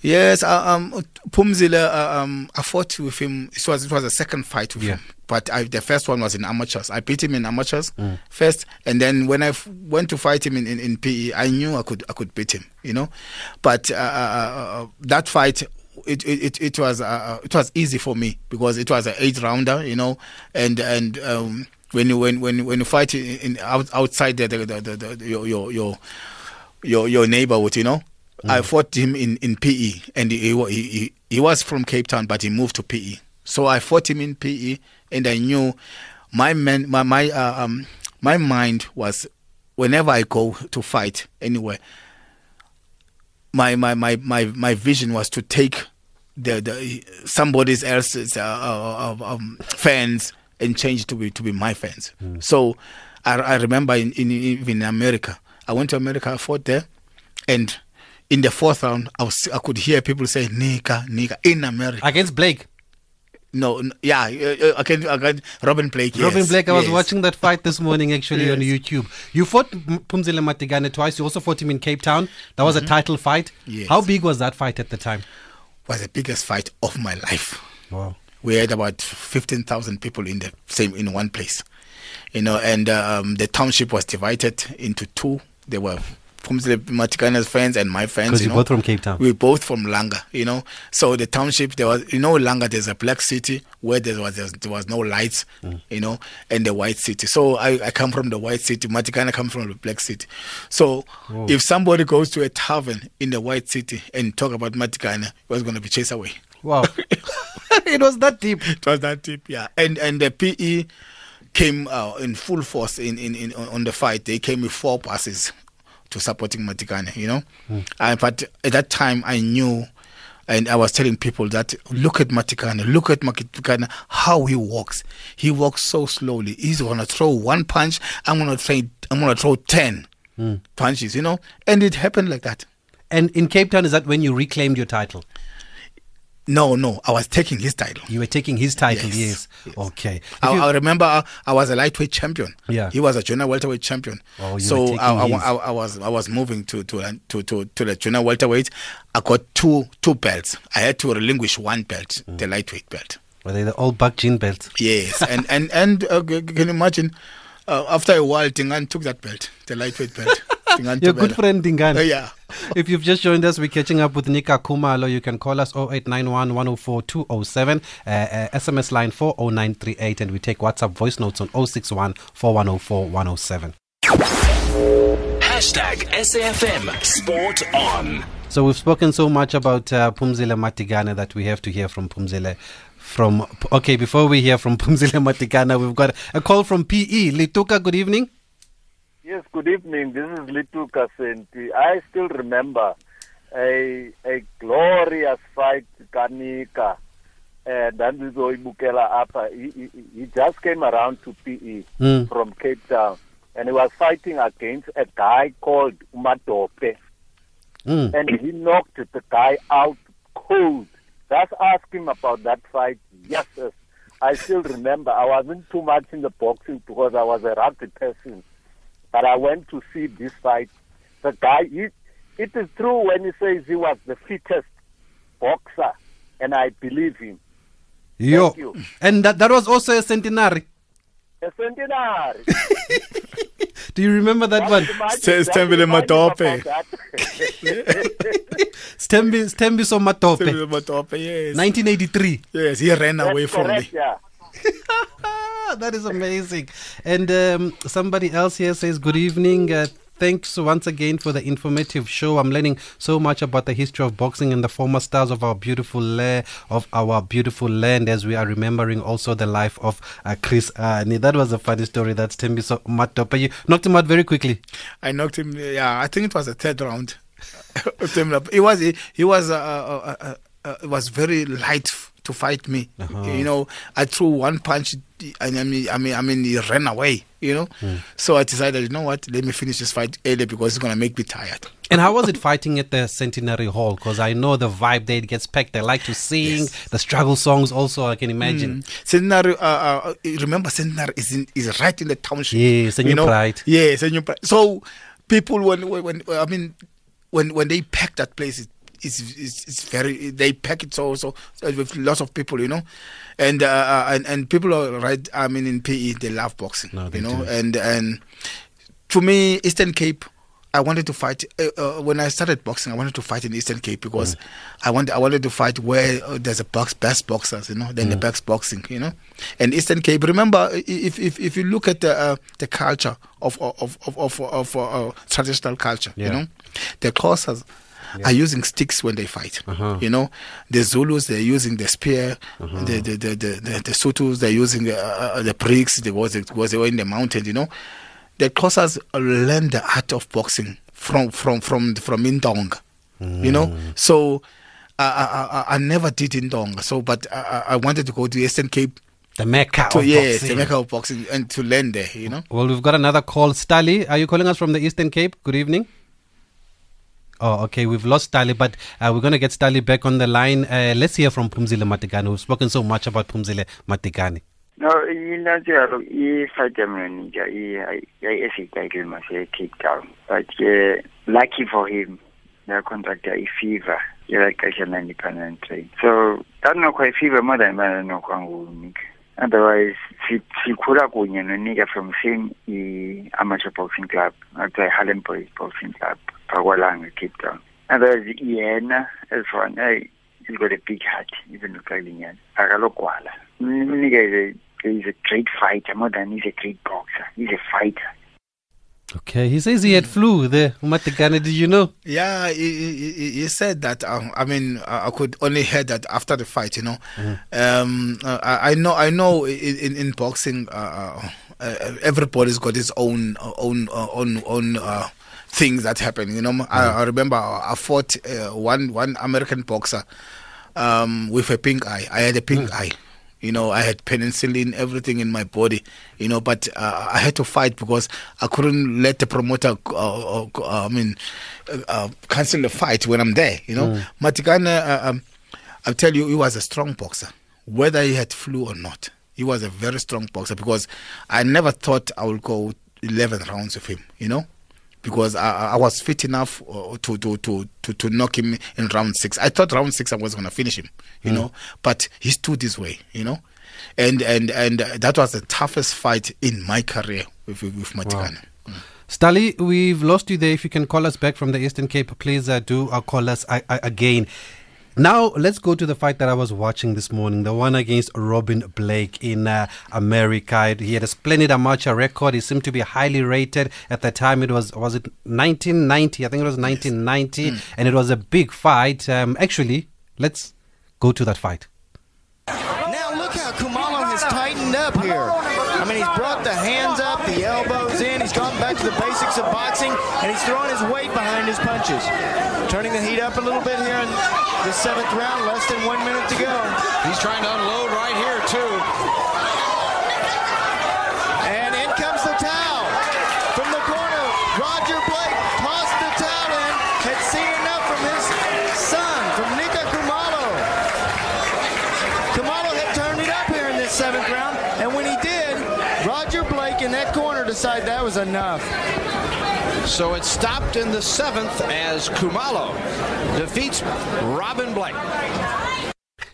Yes, uh, um, Phumzile, uh, um, I fought with him. It was it was a second fight with Yeah. him, but I, the first one was in amateurs. I beat him in amateurs Mm. first, and then when I f- went to fight him in, in, in PE, I knew I could I could beat him, you know. But uh, uh, uh, that fight. It, it, it, was uh, it was easy for me because it was an eight rounder, you know, and and um, when you when when when you fight in, out, outside the, the, the, the, your your your your your neighborhood, you know. I fought him in, in PE, and he, he he he was from Cape Town, but he moved to PE. So I fought him in PE, and I knew my man, my my uh, um my mind was whenever I go to fight anywhere. My my my my my vision was to take the the somebody else's uh, uh, uh, um, fans and change to be to be my fans. So I, I remember in, in in America, I went to America, I fought there, and in the fourth round, I was I could hear people say "Nika, Nika" in America. Against Blake. no, yeah, uh, uh, again, again, Robin Blake. Yes, Robin Blake, I was yes. watching that fight this morning actually on <laughs> YouTube. You fought Phumzile Madikane twice. You also fought him in Cape Town. That was a title fight. Mm-hmm. Yes. How big was that fight at the time? Was the biggest fight of my life. Wow. we had about 15,000 people in the same in one place you know and um, the township was divided into two there were Phumzile Madikane's friends and my friends. Because you know. both from Cape Town. we're both from Langa you know so the township there was you know Langa there's a black city where there was there was no lights Mm. you know and the white city so I, I come from the white city Madikane comes from the black city so if somebody goes to a tavern in the white city and talk about Madikane, he was going to be chased away Wow. <laughs> it was that deep. it was that deep, yeah. And and the PE came uh, in full force in, in, in on the fight. They came with four passes to supporting Madikane, you know. Uh, but at that time, I knew, and I was telling people that look at Madikane, look at Madikane, how he walks. He walks so slowly. He's gonna throw one punch. I'm gonna throw. I'm gonna throw ten. punches, you know, and it happened like that. And in Cape Town, is that when you reclaimed your title? No, no, I was taking his title. You were taking his title, yes. Yes, yes. Okay. I, you- I remember I, I was a lightweight champion. Yeah. he was a junior welterweight champion. Oh, you were so I, I, his. I, I was I was moving to to to to, to the junior welterweight. I got two two belts. I had to relinquish one belt, Mm. the lightweight belt. were they the Old Buck Gin belts? Yes, <laughs> and and and uh, can you imagine? Uh, after a while, Dingaan took that belt, the lightweight belt. <laughs> Dingaan Your good that. friend Dingane. Uh, yeah. If you've just joined us, we're catching up with Nika Khumalo. You can call us 0891 104 207, uh, uh, SMS line 40938, and we take WhatsApp voice notes on 061 4104 107. Hashtag SAFM Sport On. So we've spoken so much about uh, Phumzile Madikane that we have to hear from Phumzile. From okay, before we hear from <laughs> Phumzile Madikane, we've got a call from PE. Lituka, good evening. Yes, good evening. This is Litu Kasenti. I still remember a a glorious fight Kanika and Dandizoibukela Apa. He, he, he just came around to PE Mm. from Cape Town and he was fighting against a guy called Umatope Mm. and he knocked the guy out cold. Just ask him about that fight. Yes, yes. I still remember. I wasn't too much in the boxing because I was a rugby person. But I went to see this fight. The guy, he, it is true when he says he was the fittest boxer, and I believe him. Yo. you. And that, that was also a centenary. A centenary. <laughs> Do you remember that one? St- <laughs> Stembele Matope. Stembi, Stembi Somatope, Yes. 1983. yes, he ran away That's from correct, me. yeah. <laughs> That is amazing. And um, somebody else here says, Good evening. Uh, thanks once again for the informative show. I'm learning so much about the history of boxing and the former stars of our beautiful of our beautiful land as we are remembering also the life of uh, Chris Hani. That was a funny story. That's Tembiso Matope. You knocked him out very quickly. I knocked him. Yeah, I think it was the third round. <laughs> he was he, he was uh, uh, uh, uh, it was very light to fight me. You know, I threw one punch, and I mean, I mean, I mean, he ran away. You know, so I decided, you know what, let me finish this fight early because it's gonna make me tired. And how was it fighting at the Centenary Hall? Because I know the vibe there it gets packed. They like to sing the struggle songs. Also, I can imagine. Centenary, uh, uh, remember, Centenary is in, is right in the township. Yes, and you you know? pride. Yes, and you pride. So people, when, when, when I mean, when when they pack that place, it, it's, it's it's very they pack it so so with lots of people, you know, and uh, uh, and and people are right. I mean, in PE they love boxing, No, they you know, do. and and to me, Eastern Cape. I wanted to fight uh, uh, when I started boxing. I wanted to fight in Eastern Cape because Mm. I wanted I wanted to fight where uh, there's a box best boxers, you know, than the Mm. best boxing, you know. And Eastern Cape. Remember, if if, if you look at the uh, the culture of of of of, of uh, traditional culture, Yeah. you know, the Xhosas are using sticks when they fight. Uh-huh. You know, the Zulus they're using the spear, Uh-huh. the, the, the the the the Sothos they're using uh, uh, the bricks. They was because they were in the mountain. You know, the Xhosas learned the art of boxing from from from from Indong. You know, so. I, I, I- never did Indong, so but I, I wanted to go to Eastern Cape The Mecca to of yes, boxing. the Mecca of boxing and to learn there, you know. Well, we've got another call. Stali, are you calling us from the Eastern Cape? Good evening. Oh, okay. We've lost Stali, but uh, we're going to get Stali back on the line. Uh, let's hear from Phumzile Madikane. We've spoken so much about Phumzile Madikane. No, inanjalo i-fight yamnika i-SA title mase Cape Town. But uh, lucky for him, the contractor i-fever yelaqesha la-independent train. So ndanokwa i-fever more than mana nokwa ngunika. Otherwise, si- sikhula kunye nonika from same i-amateur boxing club, akuthiwa i-Harlem Boys Boxing Club, pakwalanga Cape Town. Otherwise, yena as one, hey, he's got a big heart, even uKalinyana. Akalogwala. Mnika is a is a great fighter more than he's a great boxer. He's a fighter. Okay. He says he had flu there. Did you know? Yeah, he, he, he- said that. Um, I mean, I could only hear that after the fight. You know, um, uh, I, I know. I know. In in, in boxing, uh, uh, everybody's got his own uh, own uh, own own uh, things that happen. You know, I, I remember I fought uh, one one American boxer um, with a pink eye. I had a pink eye. You know, I had penicillin, everything in my body. You know, but uh, I had to fight because I couldn't let the promoter. Uh, uh, I mean, uh, uh, cancel the fight when I'm there. You know, Madikane. Uh, um, I'll tell you, he was a strong boxer, whether he had flu or not. He was a very strong boxer because I never thought I would go 11 rounds with him. You know because I, I was fit enough uh, to, to, to, to, to knock him in round six. I thought round six I was going to finish him, you know, but he stood his way, you know, and and and that was the toughest fight in my career with with, Madikane. Stali, we've lost you there. If you can call us back from the Eastern Cape, please uh, do uh, call us uh, uh, again. Now, let's go to the fight that I was watching this morning, the one against Robin Blake in uh, America. He had a splendid amateur record. He seemed to be highly rated at the time. It was was it 1990? I think it was 1990, and it was a big fight. Um, actually, let's go to that fight. Now look how Khumalo has tightened up here. I mean, he's brought the hands the basics of boxing, and he's throwing his weight behind his punches. Turning the heat up a little bit here in the seventh round. Less than one minute to go. He's trying to unload right here, too. And in comes the towel from the corner. Roger Blake tossed the towel in. Had seen enough from his son, from Nika Khumalo. Khumalo had turned it up here in this seventh round, and when he did, Roger Blake in that that was enough. So it stopped in the seventh as Khumalo defeats Robin Blake.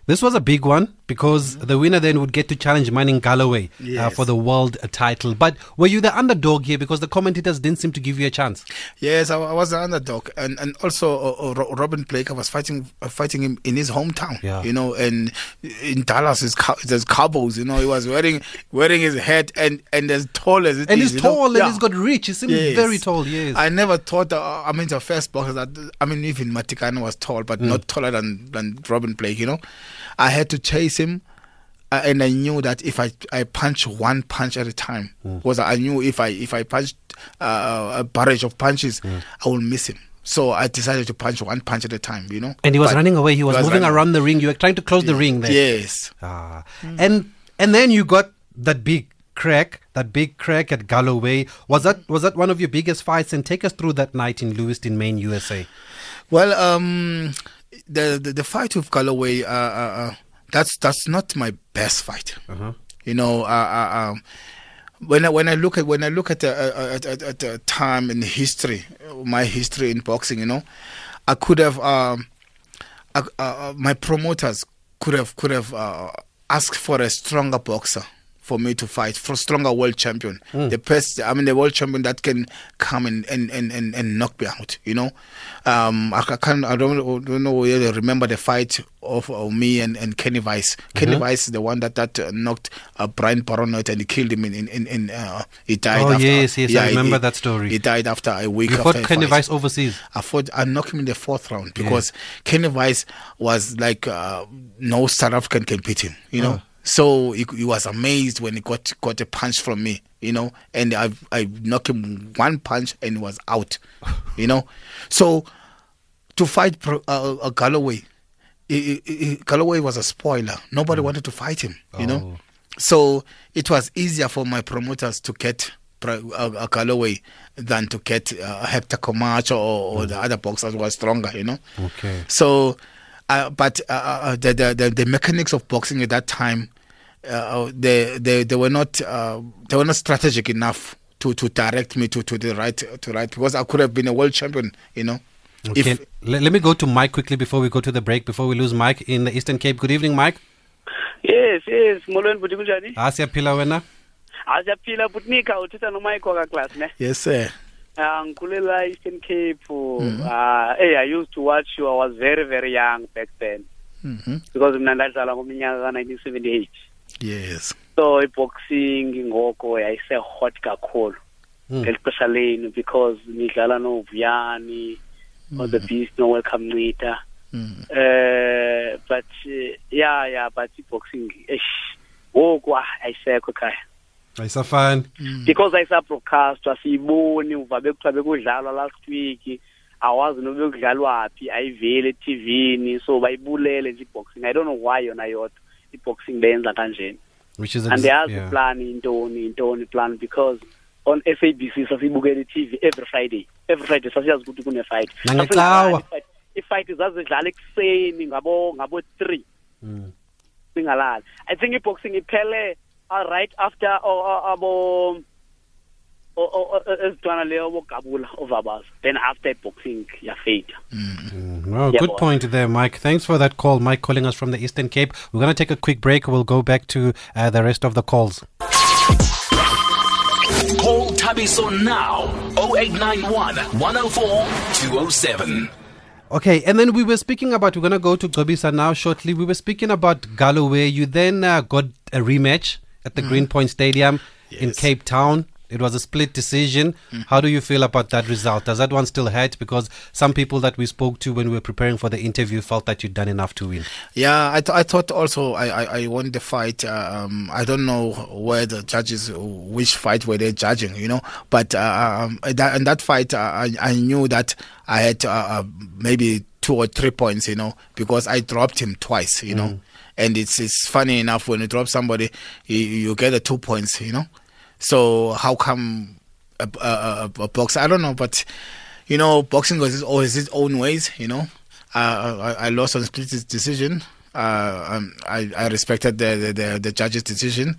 This was a big one because the winner then would get to challenge Manning Galloway uh, for the world title. But were you the underdog here because the commentators didn't seem to give you a chance? Yes, I, was the underdog, and and also uh, uh, Robin Blake. I was fighting uh, fighting him in his hometown. Yeah. You know, and in Dallas, his cow- there's cowboys. You know, he was wearing wearing his hat and and as tall as it And is, he's you know? tall and Yeah. he's got reach. He seemed Yes. very tall, yes. I never thought. Uh, I mean, the first boxer that I mean, even Madikane was tall, but Mm. not taller than than Robin Blake. You know, I had to chase him. Uh, and I knew that if I I punch one punch at a time, Mm. because I knew if I if I punched uh, a barrage of punches, Mm. I will miss him. So I decided to punch one punch at a time. You know. and he was But running away. He was, moving running- around the ring. You were trying to close the ring there. Yes. Ah. And and then you got that big crack, that big crack at Galloway. Was that was that one of your biggest fights? And take us through that night in Lewiston, Maine, USA. Well, um, the, the the fight with Galloway, uh, uh, uh, that's that's not my best fight. You know, uh, uh, um, when I when I look at when I look at the uh, at, at, at the time in history, my history in boxing, you know, I could have um, uh, my promoters could have could have uh, asked for a stronger boxer for me to fight for stronger world champion the best i mean the world champion that can come and and and, and, and knock me out you know um i, ca- can't i don't, don't know whether you remember the fight of, of me and, and kenny Vice. kenny Vice is the one that that uh, knocked uh, brian Baron out and he killed him in in, in, in uh, he died Oh, after, yes, yes, I he- remember he- that story. he died after a week You fought Kenny. Vice overseas. I fought. I knocked him in the fourth round because Kenny Vice was like uh, no South African can beat him. You know, Oh. So he, he was amazed when he got got a punch from me. You know, and I I knocked him one punch and he was out. You know, so to fight Pro- uh, uh, Galloway, i- i- Galloway was a spoiler. Nobody wanted to fight him. You know, so it was easier for my promoters to get Pro- uh, uh, Galloway than to get uh, Hector Camacho or, or the other boxers who were stronger. You know. Okay. So, uh, but uh, uh, the, the the the mechanics of boxing at that time, uh, they they they were not uh, they were not strategic enough to to direct me to to the right to right because I could have been a world champion. You know. Okay. If let, let me go to Mike quickly before we go to the break. Before we lose Mike in the Eastern Cape. Good evening, Mike. yes yes molweni bhuti kunjani Ah, siyaphila wena. asiyaphila but nika uthetha nomike wakaclass ne yes sir. Uh, eastern cape Mhm. uh, hey, i used to watch you i was very very young back then hmm because mna ndadlala ngominyaka ka-nineteen seventy eight Yes. so iboxing ngoko yayise-hot kakhulu Mm. ngeli xesha lenu because nidlala novuyani no the beast nowelcome ncita Mm. uh, but uh, yeah yeah but iboxing esh ngoku ah, ayisekho ekhaya Ayisafani. because ayisabroadcastwa siyiboni uva bekuthiwa bekudlalwa last week awazi nobe kudlalwa phi ayiveli etivini so bayibulele nje iboxing i don't know why yona yodwa i-boxing benza kanjena which is andiyazi yeah. plan intoni intoni plan because on SABC sasibukela i-TV every Friday every Friday sasiyazi ukuthi kune-fight Nangecawa. Sasingalali i-fight- i-fight zazidlala ekuseni ngabo ngabo three Mm. singalali i think i-boxing iphele uh, right after or, or, abo o- o- o- ezintwana leyo bogabula ovabaza then after i-boxing yafada Well, Yeah, good boy. point there, Mike. Thanks for that call, Mike, calling us from the Eastern Cape. We're going to take a quick break. We'll go back to uh, the rest of the calls. Call Thabiso now 0891 104 207. Okay, and then we were speaking about, we're going to go to Gobisa now shortly. We were speaking about Galloway. You then uh, got a rematch at the Mhm. Greenpoint Stadium in Cape Town. It was a split decision. How do you feel about that result? Does that one still hurt? Because some people that we spoke to when we were preparing for the interview felt that you'd done enough to win. Yeah, I, th- I thought also I, I, I won the fight. Um, I don't know where the judges, which fight were they judging, you know. But uh, um, that, in that fight, uh, I, I knew that I had uh, uh, maybe two or three points, you know, because I dropped him twice, you know. And it's it's funny enough when you drop somebody, you, you get the two points, you know. So how come a, a, a, a boxer? I don't know, but you know, boxing has its, always its own ways. You know, uh, I, I lost on split decision. Uh, um, I, I respected the, the, the, the judge's decision,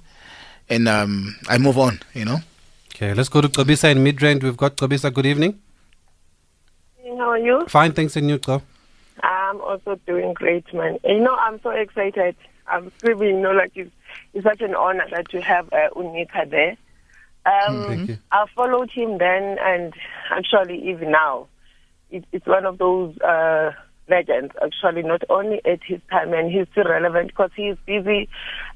and um, I move on. You know. Okay, let's go to Gobisa in mid-range. We've got Gobisa. Good evening. How are you? Fine, thanks, and you, Glo. I'm also doing great, man. You know, I'm so excited. I'm screaming, you know, like it's, it's such an honor that you have uh, Unika there. Um, you. I followed him then, and actually, even now, it, it's one of those uh, legends, actually, not only at his time, and he's still relevant because he's busy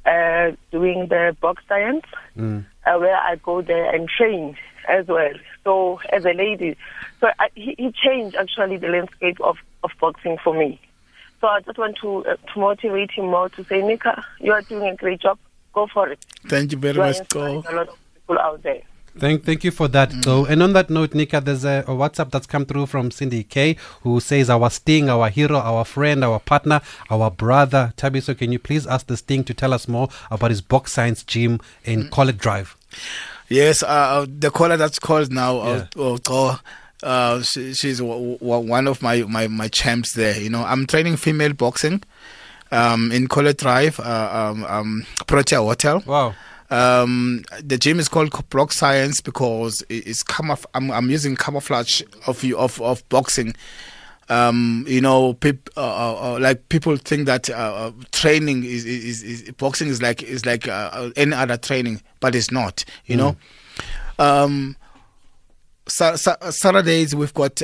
uh, doing the box science Mm. uh, where I go there and train as well. So as a lady, so I, he, he changed actually the landscape of, of boxing for me. So I just want to, uh, to motivate him more to say, Nika, you are doing a great job. Go for it. Thank you very You much, inspiring Go. a lot of people out there. Thank, thank you for that, Glo. And on that note, Nika, there's a, a WhatsApp that's come through from Cindy K, who says, "Our Sting, our hero, our friend, our partner, our brother, Thabiso. Can you please ask the Sting to tell us more about his box science gym in College Drive?" Yes, uh, the caller that's called now, uh, uh, uh, she, she's w- w- one of my, my, my champs there. You know, I'm training female boxing um, in College Drive, uh, um, um, Protea Hotel. Wow. Um, the gym is called Block Science because it's camouf- I'm, I'm using camouflage of of of boxing. Um, you know, peop, uh, uh, uh, like people think that uh, uh, training is, is, is boxing is like is like uh, any other training, but it's not. You know, um, Sa- Sa- Saturdays we've got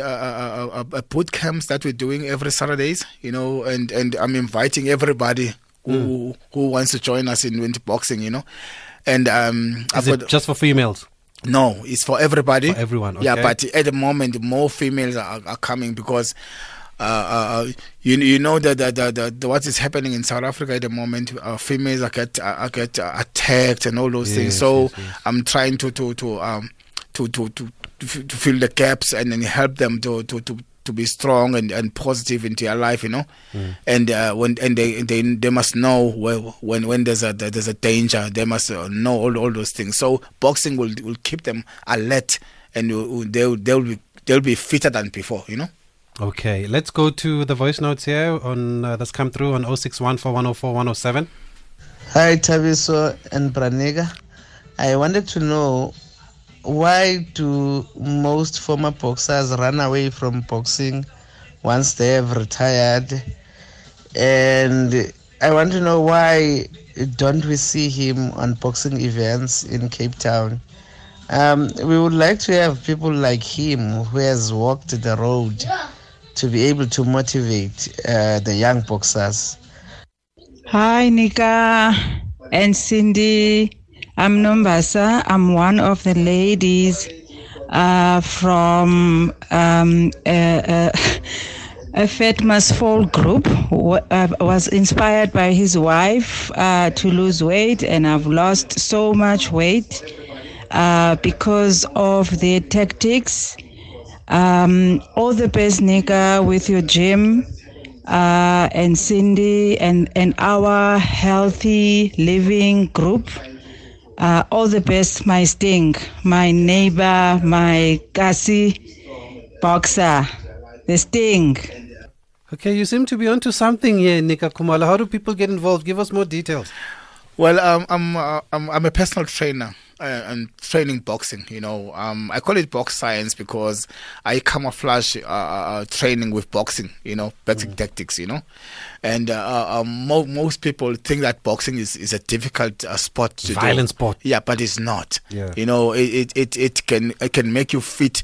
boot camps that we're doing every Saturdays. You know, and and I'm inviting everybody who who wants to join us in into boxing. You know, and um, Is it just for females? No, it's for everybody. For everyone, Yeah, but at the moment, more females are, are coming because uh, uh, you you know that the, the, the, what is happening in South Africa at the moment. Uh, females are get are get uh, attacked and all those things. So yes, yes. I'm trying to to to um to to to to, to fill the gaps and then help them to to to. To be strong and, and positive into your life, you know, and uh, when and they, they they must know where, when when there's a there's a danger, they must uh, know all, all those things. So boxing will will keep them alert, and they'll they'll be they'll be fitter than before, you know. Okay, let's go to the voice notes here on uh, that's come through on 061 Hi, Thabiso and Braniga. I wanted to know why do most former boxers run away from boxing once they have retired? And I want to know why don't we see him on boxing events in Cape Town? Um, we would like to have people like him who has walked the road to be able to motivate uh, the young boxers. Hi, Nika and Cindy. I'm Nombasa. I'm one of the ladies uh, from um, uh, a <laughs> Fatmas Fall group. who uh, was inspired by his wife uh, to lose weight, and I've lost so much weight uh, because of their tactics. Um, all the best, Nika, with your gym uh, and Cindy and, and our healthy living group. Uh, all the best, my Sting, my neighbor, my Kasi boxer, the Sting. Okay, you seem to be onto something here, Nika Khumalo. How do people get involved? Give us more details. Well, um, I'm, uh, I'm I'm a personal trainer and training boxing. You know, um, I call it box science because I camouflage uh, uh, training with boxing. You know, boxing Mm. tactics. You know, and uh, uh, mo- most people think that boxing is, is a difficult uh, sport to do. Violent sport. Yeah, but it's not. Yeah. You know, it, it, it, it can it can make you fit.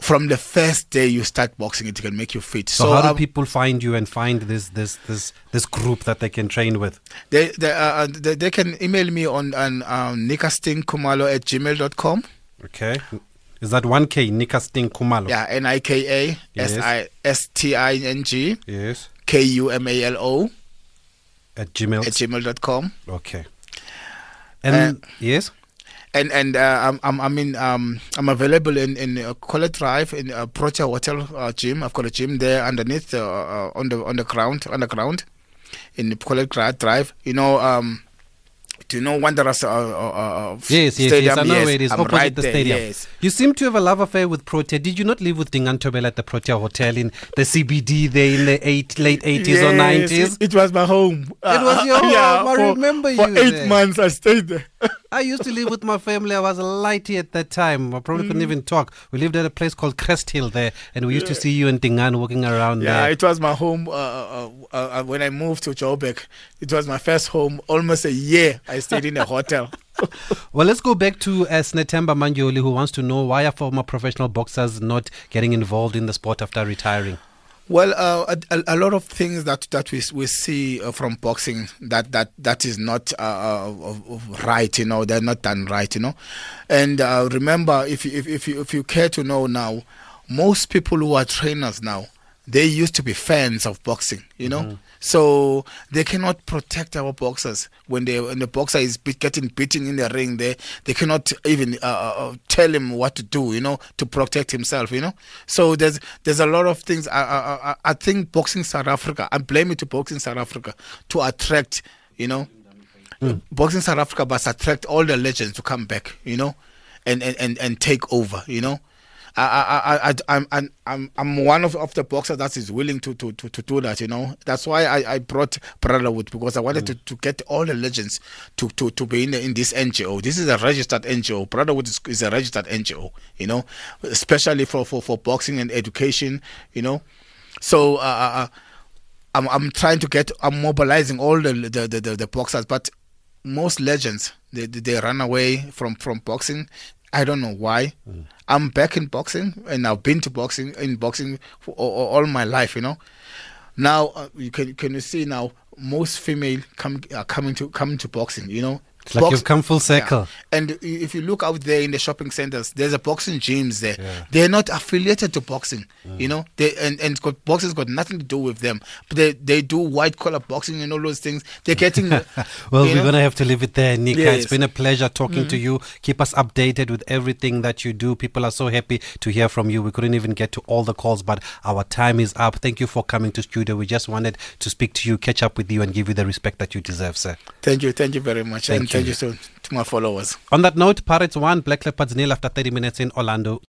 From the first day you start boxing, it can make you fit. So, how do people find you and find this this this this group that they can train with? They they, uh, they they can email me on on um, nikastingkumalo at gmail.com. Okay. Is that 1K Nika Sting Kumalo? Yeah, N I K A S I S T I N G Yes. K U M A L O At Gmail. at gmail.com. Okay. And Uh, yes. And and uh, I'm I'm I mean um I'm available in in uh, College Drive in uh, Protea Hotel uh, gym. I've got a gym there underneath uh, uh, on the on the ground underground in College Drive. You know um. Do you know Wanderers uh, uh, uh, Yes, yes, stadium? yes. I know yes, where it is, I'm opposite right the there, stadium. Yes. You seem to have a love affair with Protea. Did you not live with Dingaan Thobela at the Protea Hotel in the CBD there in the eight, late 80s or 90s? It, it was my home. It was your <laughs> yeah, home. I for- remember for you eight there. months I stayed there. <laughs> I used to live with my family. I was a lighty at that time. I probably couldn't Mm. even talk. We lived at a place called Crest Hill there, and we used to see you and Dingaan walking around Yeah, there. it was my home uh, uh, uh, uh, when I moved to Joburg. It was my first home. Almost a year I stayed in a hotel. <laughs> <laughs> Well, let's go back to uh, Snetemba Manjoli, who wants to know why are former professional boxers not getting involved in the sport after retiring? Well, uh, a, a- lot of things that that we we see uh, from boxing that that that is not uh, uh, right. You know, they're not done right. You know, and uh, remember, if if if you, if you care to know now, most people who are trainers now, they used to be fans of boxing. You know. So they cannot protect our boxers when they when the boxer is be- getting beaten in the ring. They they cannot even uh, uh, uh, tell him what to do. You know, to protect himself. You know. So there's there's a lot of things. I I, I- I think boxing South Africa. I blame it to boxing South Africa to attract. You know, boxing South Africa must attract all the legends to come back. You know, and and and, and take over. You know. I, I, I, I'm, I'm, I'm, one of, of the boxers that is willing to, to, to, to do that, you know. That's why I, I brought Brotherhood because I wanted to, to get all the legends to, to, to be in, in this NGO. This is a registered NGO. Brotherhood is, is a registered NGO, you know, especially for, for, for boxing and education, you know. So, uh, uh, I'm, I'm trying to get, I'm mobilizing all the, the, the, the, the boxers, but most legends, they they run away from, from boxing. I don't know why. I'm back in boxing, and I've been to boxing in boxing for all, all my life. You know. Now uh, you can can you see now most female come are coming to coming to boxing. You know. It's like you've come full circle. And if you look out there in the shopping centers, there's a boxing gyms there. They're not affiliated to boxing, you know. They and and got, boxing's got nothing to do with them. But they they do white collar boxing and all those things. They're getting. <laughs> Well, we're know? going to have to leave it there, Nika. It's been a pleasure talking to Mhm. you. Keep us updated with everything that you do. People are so happy to hear from you. We couldn't even get to all the calls, but our time is up. Thank you for coming to studio. We just wanted to speak to you, catch up with you, and give you the respect that you deserve, sir. Thank you, thank you very much, Thank thank you. you so to my followers. On that note, Pirates won, Black Leopards nil after 30 minutes in Orlando.